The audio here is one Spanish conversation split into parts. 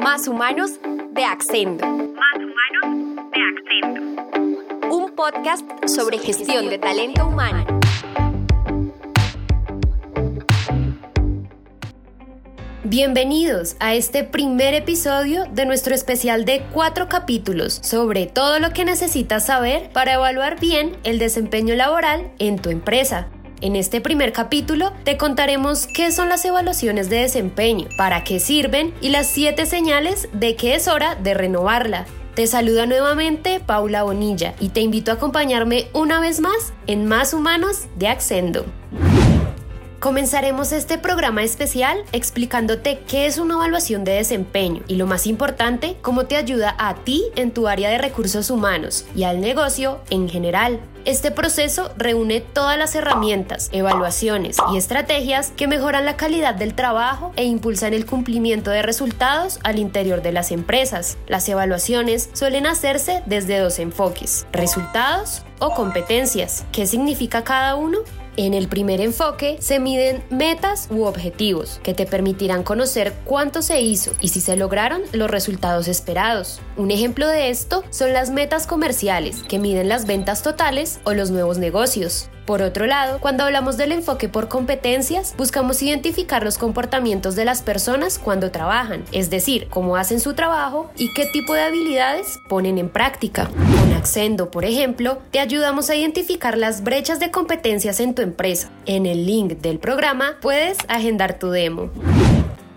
Más Humanos de Accendo. Más Humanos de Accendo. Un podcast sobre gestión de talento humano. Bienvenidos a este primer episodio de nuestro especial de cuatro capítulos sobre todo lo que necesitas saber para evaluar bien el desempeño laboral en tu empresa. En este primer capítulo te contaremos qué son las evaluaciones de desempeño, para qué sirven y las siete señales de que es hora de renovarla. Te saluda nuevamente Paula Bonilla y te invito a acompañarme una vez más en Más Humanos de Accendo. Comenzaremos este programa especial explicándote qué es una evaluación de desempeño y lo más importante, cómo te ayuda a ti en tu área de recursos humanos y al negocio en general. Este proceso reúne todas las herramientas, evaluaciones y estrategias que mejoran la calidad del trabajo e impulsan el cumplimiento de resultados al interior de las empresas. Las evaluaciones suelen hacerse desde dos enfoques, resultados o competencias. ¿Qué significa cada uno? En el primer enfoque se miden metas u objetivos que te permitirán conocer cuánto se hizo y si se lograron los resultados esperados. Un ejemplo de esto son las metas comerciales que miden las ventas totales o los nuevos negocios. Por otro lado, cuando hablamos del enfoque por competencias, buscamos identificar los comportamientos de las personas cuando trabajan, es decir, cómo hacen su trabajo y qué tipo de habilidades ponen en práctica. Con Accendo, por ejemplo, te ayudamos a identificar las brechas de competencias en tu empresa. En el link del programa puedes agendar tu demo.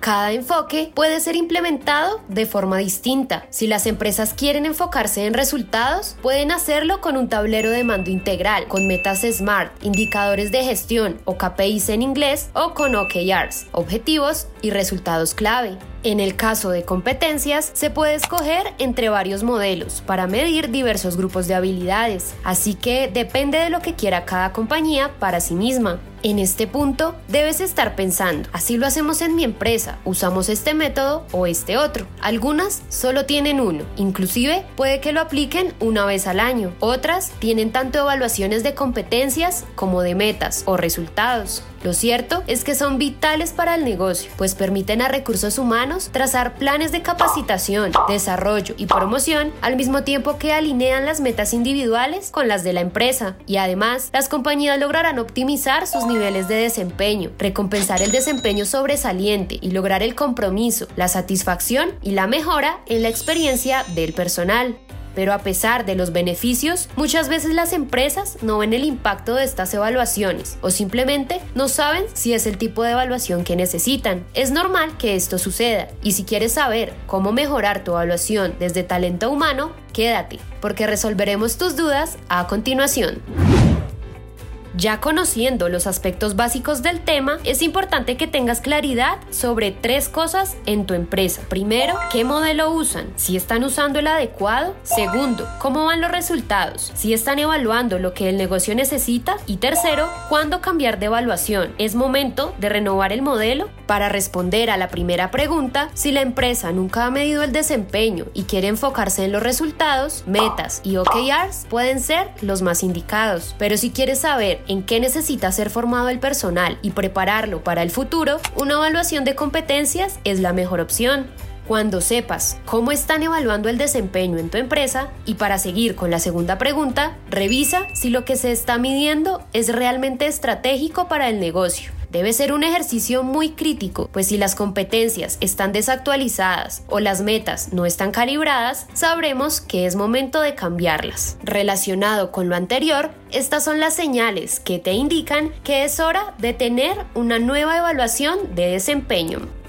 Cada enfoque puede ser implementado de forma distinta. Si las empresas quieren enfocarse en resultados, pueden hacerlo con un tablero de mando integral, con metas SMART, indicadores de gestión o KPIs en inglés o con OKRs, objetivos y resultados clave. En el caso de competencias, se puede escoger entre varios modelos para medir diversos grupos de habilidades, así que depende de lo que quiera cada compañía para sí misma. En este punto, debes estar pensando, así lo hacemos en mi empresa, usamos este método o este otro. Algunas solo tienen uno, inclusive puede que lo apliquen una vez al año. Otras tienen tanto evaluaciones de competencias como de metas o resultados. Lo cierto es que son vitales para el negocio, pues permiten a recursos humanos trazar planes de capacitación, desarrollo y promoción al mismo tiempo que alinean las metas individuales con las de la empresa y además las compañías lograrán optimizar sus niveles de desempeño, recompensar el desempeño sobresaliente y lograr el compromiso, la satisfacción y la mejora en la experiencia del personal. Pero a pesar de los beneficios, muchas veces las empresas no ven el impacto de estas evaluaciones o simplemente no saben si es el tipo de evaluación que necesitan. Es normal que esto suceda y si quieres saber cómo mejorar tu evaluación desde talento humano, quédate porque resolveremos tus dudas a continuación. Ya conociendo los aspectos básicos del tema, es importante que tengas claridad sobre tres cosas en tu empresa. Primero, qué modelo usan, si están usando el adecuado. Segundo, cómo van los resultados, si están evaluando lo que el negocio necesita. Y tercero, cuándo cambiar de evaluación. ¿Es momento de renovar el modelo? Para responder a la primera pregunta, si la empresa nunca ha medido el desempeño y quiere enfocarse en los resultados, metas y OKRs pueden ser los más indicados. Pero si quieres saber en qué necesita ser formado el personal y prepararlo para el futuro, una evaluación de competencias es la mejor opción. Cuando sepas cómo están evaluando el desempeño en tu empresa y para seguir con la segunda pregunta, revisa si lo que se está midiendo es realmente estratégico para el negocio debe ser un ejercicio muy crítico, pues si las competencias están desactualizadas o las metas no están calibradas, sabremos que es momento de cambiarlas. Relacionado con lo anterior, estas son las señales que te indican que es hora de tener una nueva evaluación de desempeño.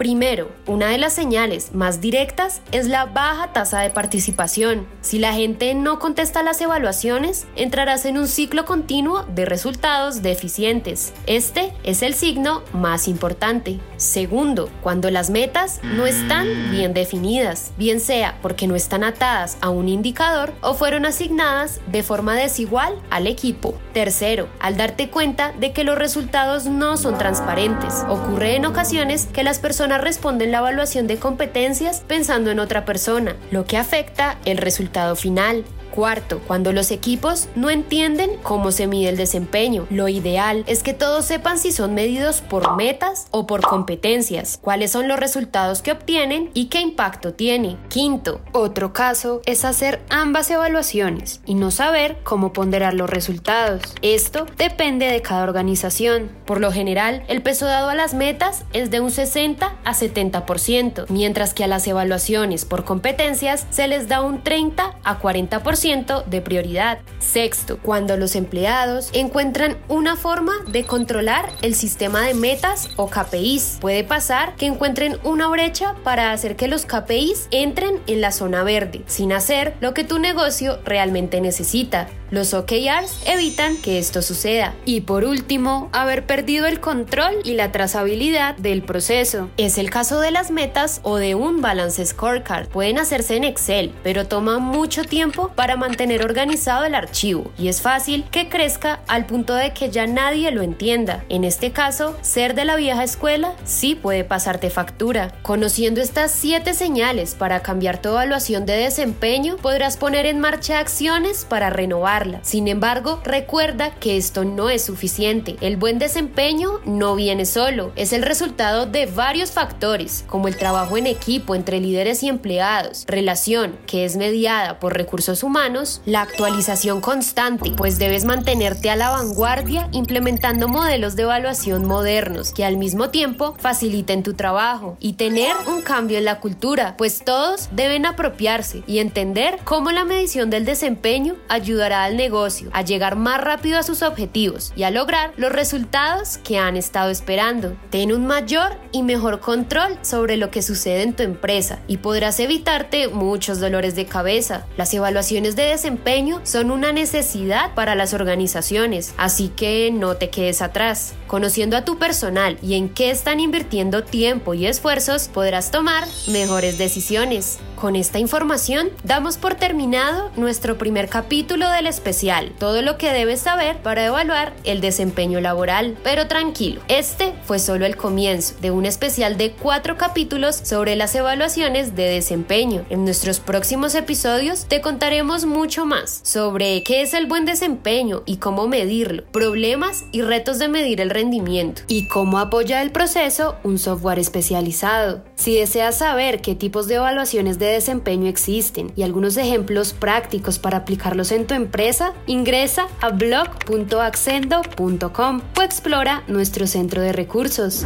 Primero, una de las señales más directas es la baja tasa de participación. Si la gente no contesta las evaluaciones, entrarás en un ciclo continuo de resultados deficientes. Este es el signo más importante. Segundo, cuando las metas no están bien definidas, bien sea porque no están atadas a un indicador o fueron asignadas de forma desigual al equipo. Tercero, al darte cuenta de que los resultados no son transparentes. Ocurre en ocasiones que las personas responden la evaluación de competencias pensando en otra persona, lo que afecta el resultado final. Cuarto, cuando los equipos no entienden cómo se mide el desempeño. Lo ideal es que todos sepan si son medidos por metas o por competencias, cuáles son los resultados que obtienen y qué impacto tiene. Quinto, otro caso es hacer ambas evaluaciones y no saber cómo ponderar los resultados. Esto depende de cada organización. Por lo general, el peso dado a las metas es de un 60 a 70%, mientras que a las evaluaciones por competencias se les da un 30 a 40% de prioridad. Sexto, cuando los empleados encuentran una forma de controlar el sistema de metas o KPIs, puede pasar que encuentren una brecha para hacer que los KPIs entren en la zona verde, sin hacer lo que tu negocio realmente necesita. Los OKRs evitan que esto suceda. Y por último, haber perdido el control y la trazabilidad del proceso. Es el caso de las metas o de un balance scorecard. Pueden hacerse en Excel, pero toma mucho tiempo para mantener organizado el archivo y es fácil que crezca al punto de que ya nadie lo entienda. En este caso, ser de la vieja escuela sí puede pasarte factura. Conociendo estas 7 señales para cambiar tu evaluación de desempeño, podrás poner en marcha acciones para renovar sin embargo, recuerda que esto no es suficiente. El buen desempeño no viene solo, es el resultado de varios factores, como el trabajo en equipo entre líderes y empleados, relación que es mediada por recursos humanos, la actualización constante, pues debes mantenerte a la vanguardia implementando modelos de evaluación modernos que al mismo tiempo faciliten tu trabajo y tener un cambio en la cultura, pues todos deben apropiarse y entender cómo la medición del desempeño ayudará a negocio, a llegar más rápido a sus objetivos y a lograr los resultados que han estado esperando. Ten un mayor y mejor control sobre lo que sucede en tu empresa y podrás evitarte muchos dolores de cabeza. Las evaluaciones de desempeño son una necesidad para las organizaciones, así que no te quedes atrás. Conociendo a tu personal y en qué están invirtiendo tiempo y esfuerzos, podrás tomar mejores decisiones. Con esta información damos por terminado nuestro primer capítulo del especial, todo lo que debes saber para evaluar el desempeño laboral. Pero tranquilo, este fue solo el comienzo de un especial de cuatro capítulos sobre las evaluaciones de desempeño. En nuestros próximos episodios te contaremos mucho más sobre qué es el buen desempeño y cómo medirlo, problemas y retos de medir el rendimiento y cómo apoya el proceso un software especializado. Si deseas saber qué tipos de evaluaciones de desempeño existen y algunos ejemplos prácticos para aplicarlos en tu empresa, ingresa a blog.accendo.com o explora nuestro centro de recursos.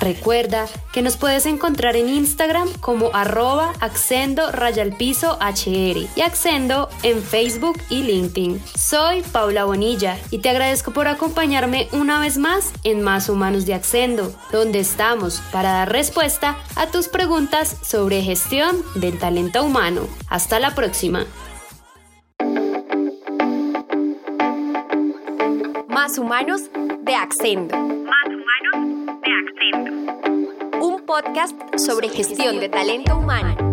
Recuerda que nos puedes encontrar en Instagram como arroba accendo rayalpiso hr y accendo en Facebook y LinkedIn. Soy Paula Bonilla y te agradezco por acompañarme una vez más en Más Humanos de Accendo, donde estamos para dar respuesta a tus preguntas sobre gestión del talento humano. Hasta la próxima. Más humanos de Accendo. Podcast sobre gestión de talento humano.